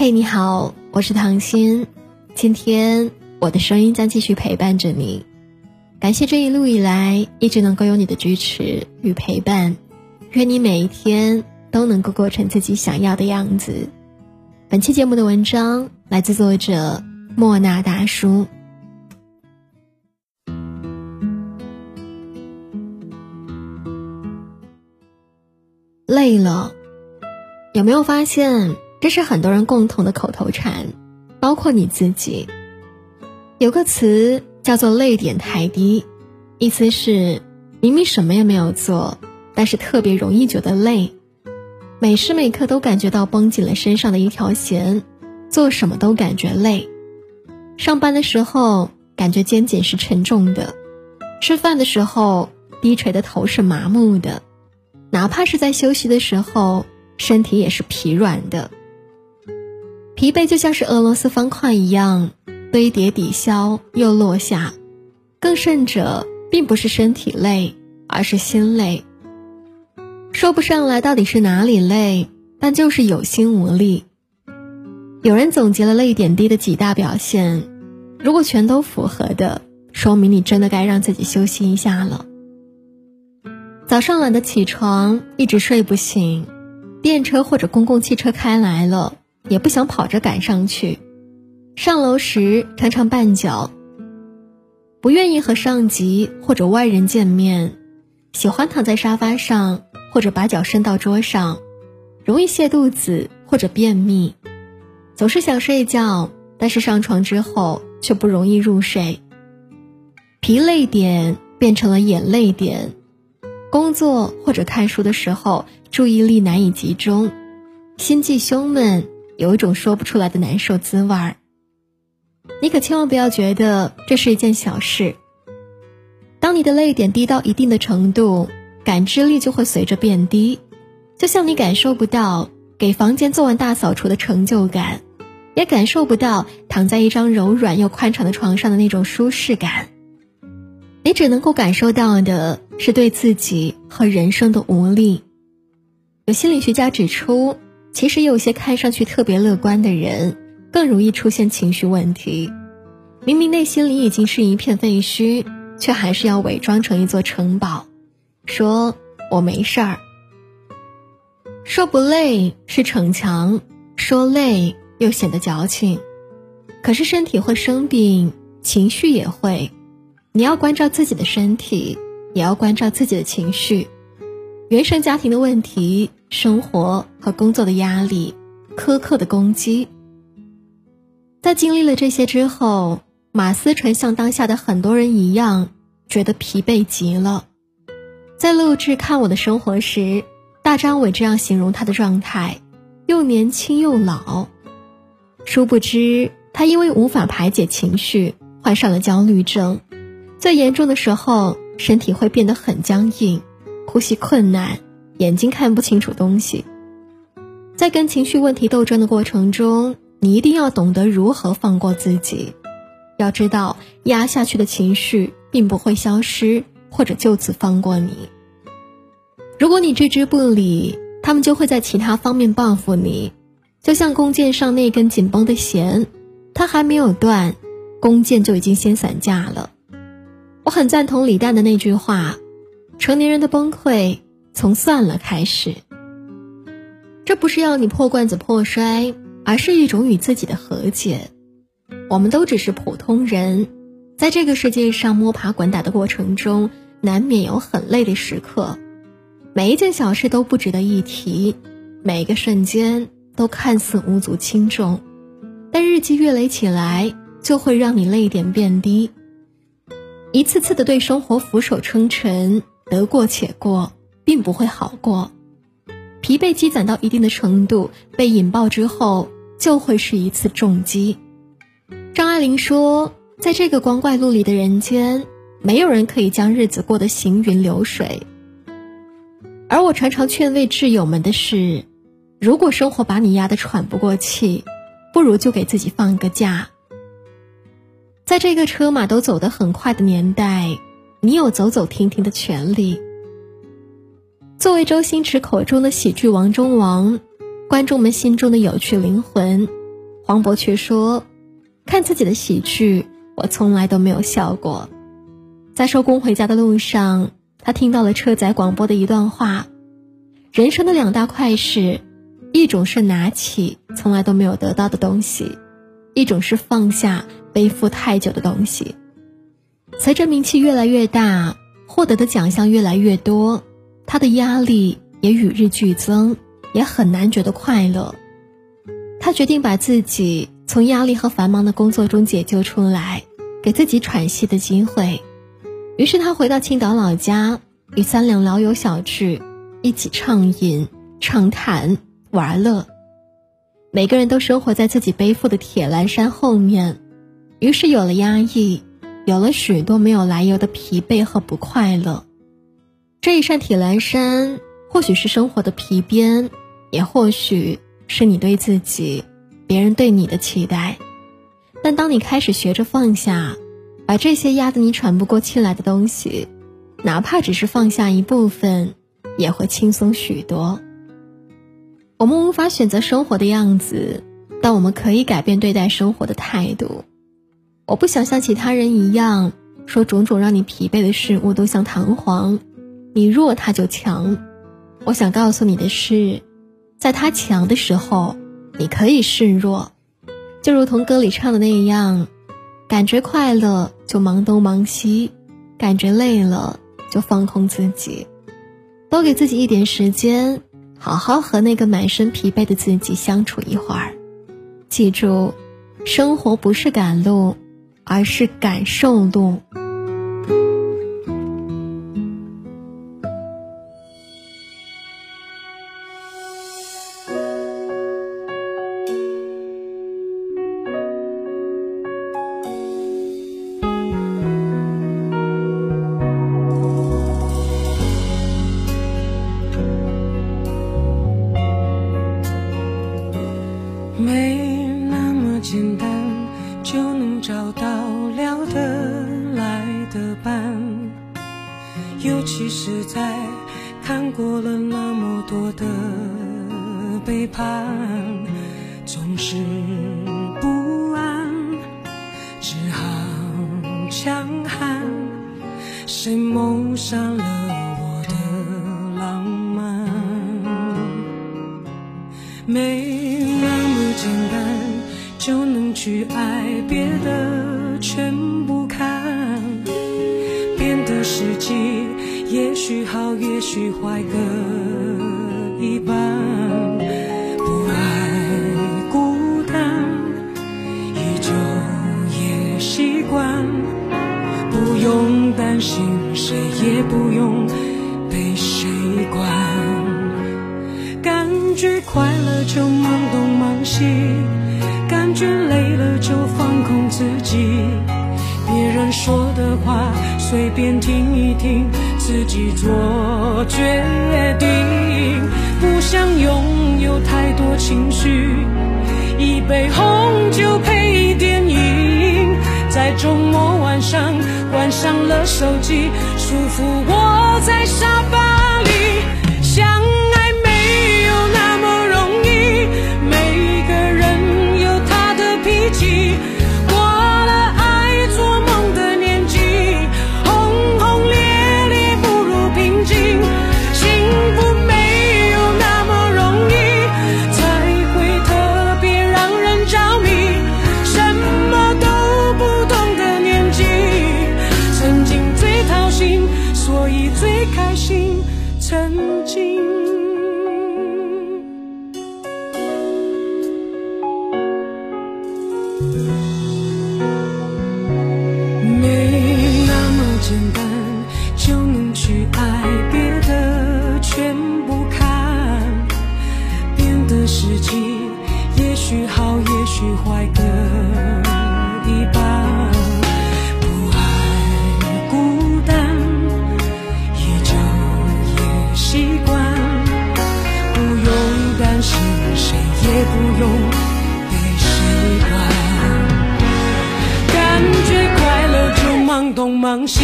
嘿，你好，我是唐心。今天我的声音将继续陪伴着你。感谢这一路以来一直能够有你的支持与陪伴。愿你每一天都能够过成自己想要的样子。本期节目的文章来自作者莫那大叔。累了，有没有发现？这是很多人共同的口头禅，包括你自己。有个词叫做“泪点太低”，意思是明明什么也没有做，但是特别容易觉得累，每时每刻都感觉到绷紧了身上的一条弦，做什么都感觉累。上班的时候感觉肩颈是沉重的，吃饭的时候低垂的头是麻木的，哪怕是在休息的时候，身体也是疲软的。疲惫就像是俄罗斯方块一样堆叠抵消又落下，更甚者，并不是身体累，而是心累。说不上来到底是哪里累，但就是有心无力。有人总结了泪点低的几大表现，如果全都符合的，说明你真的该让自己休息一下了。早上懒得起床，一直睡不醒，电车或者公共汽车开来了。也不想跑着赶上去，上楼时常常绊脚。不愿意和上级或者外人见面，喜欢躺在沙发上或者把脚伸到桌上，容易泻肚子或者便秘，总是想睡觉，但是上床之后却不容易入睡。疲累点变成了眼泪点，工作或者看书的时候注意力难以集中，心悸胸闷。有一种说不出来的难受滋味儿，你可千万不要觉得这是一件小事。当你的泪点低到一定的程度，感知力就会随着变低，就像你感受不到给房间做完大扫除的成就感，也感受不到躺在一张柔软又宽敞的床上的那种舒适感。你只能够感受到的是对自己和人生的无力。有心理学家指出。其实有些看上去特别乐观的人，更容易出现情绪问题。明明内心里已经是一片废墟，却还是要伪装成一座城堡，说我没事儿。说不累是逞强，说累又显得矫情。可是身体会生病，情绪也会，你要关照自己的身体，也要关照自己的情绪。原生家庭的问题。生活和工作的压力，苛刻的攻击。在经历了这些之后，马思纯像当下的很多人一样，觉得疲惫极了。在录制《看我的生活》时，大张伟这样形容他的状态：又年轻又老。殊不知，他因为无法排解情绪，患上了焦虑症。最严重的时候，身体会变得很僵硬，呼吸困难。眼睛看不清楚东西，在跟情绪问题斗争的过程中，你一定要懂得如何放过自己。要知道，压下去的情绪并不会消失，或者就此放过你。如果你置之不理，他们就会在其他方面报复你。就像弓箭上那根紧绷的弦，它还没有断，弓箭就已经先散架了。我很赞同李诞的那句话：成年人的崩溃。从算了开始，这不是要你破罐子破摔，而是一种与自己的和解。我们都只是普通人，在这个世界上摸爬滚打的过程中，难免有很累的时刻。每一件小事都不值得一提，每个瞬间都看似无足轻重，但日积月累起来，就会让你泪点变低。一次次的对生活俯首称臣，得过且过。并不会好过，疲惫积攒到一定的程度，被引爆之后，就会是一次重击。张爱玲说：“在这个光怪陆离的人间，没有人可以将日子过得行云流水。”而我常常劝慰挚友们的是：如果生活把你压得喘不过气，不如就给自己放个假。在这个车马都走得很快的年代，你有走走停停的权利。作为周星驰口中的喜剧王中王，观众们心中的有趣灵魂，黄渤却说：“看自己的喜剧，我从来都没有笑过。”在收工回家的路上，他听到了车载广播的一段话：“人生的两大快事，一种是拿起从来都没有得到的东西，一种是放下背负太久的东西。”随着名气越来越大，获得的奖项越来越多，他的压力也与日俱增，也很难觉得快乐。他决定把自己从压力和繁忙的工作中解救出来，给自己喘息的机会。于是他回到青岛老家，与三两老友小聚，一起畅饮、畅谈、玩乐。每个人都生活在自己背负的铁栏山后面，于是有了压抑，有了许多没有来由的疲惫和不快乐。这一扇铁栏山，或许是生活的皮鞭，也或许。是你对自己，别人对你的期待，但当你开始学着放下，把这些压得你喘不过气来的东西，哪怕只是放下一部分，也会轻松许多。我们无法选择生活的样子，但我们可以改变对待生活的态度。我不想像其他人一样，说种种让你疲惫的事物都像弹簧，你弱他就强。我想告诉你的是。在他强的时候，你可以示弱，就如同歌里唱的那样，感觉快乐就忙东忙西，感觉累了就放空自己，多给自己一点时间，好好和那个满身疲惫的自己相处一会儿。记住，生活不是赶路，而是感受路。总是不安，只好强悍。谁谋杀了我的浪漫？没那么简单就能去爱，别的全不看，变得实际。也许好，也许坏，各一半。不用担心，谁也不用被谁管。感觉快乐就忙东忙西，感觉累了就放空自己。别人说的话，随便听一听。自己做决定，不想拥有太多情绪。一杯红酒配电影，在周末晚上关上了手机，舒服窝在沙发去欢各一半，不爱孤单，依旧也习惯。不用担心，谁也不用被习惯。感觉快乐就忙东忙西，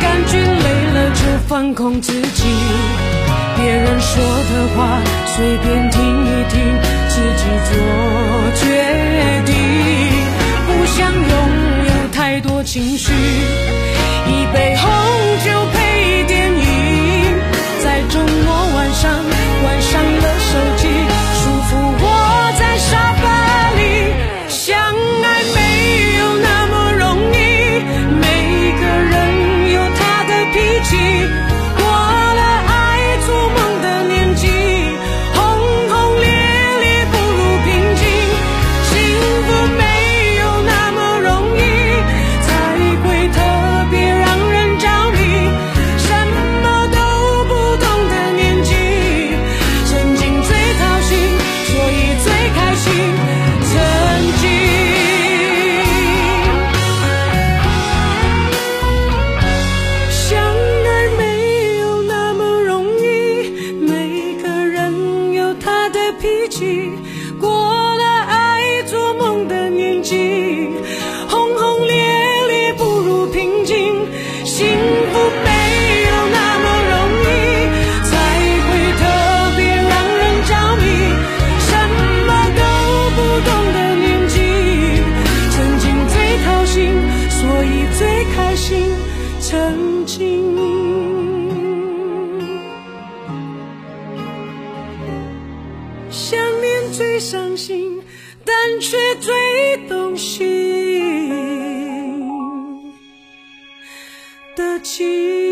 感觉累了就放空自己。别人说的话随便听一听。自己做决定不想拥有太多情绪一杯红心曾经。想念最伤心但却最动心。的情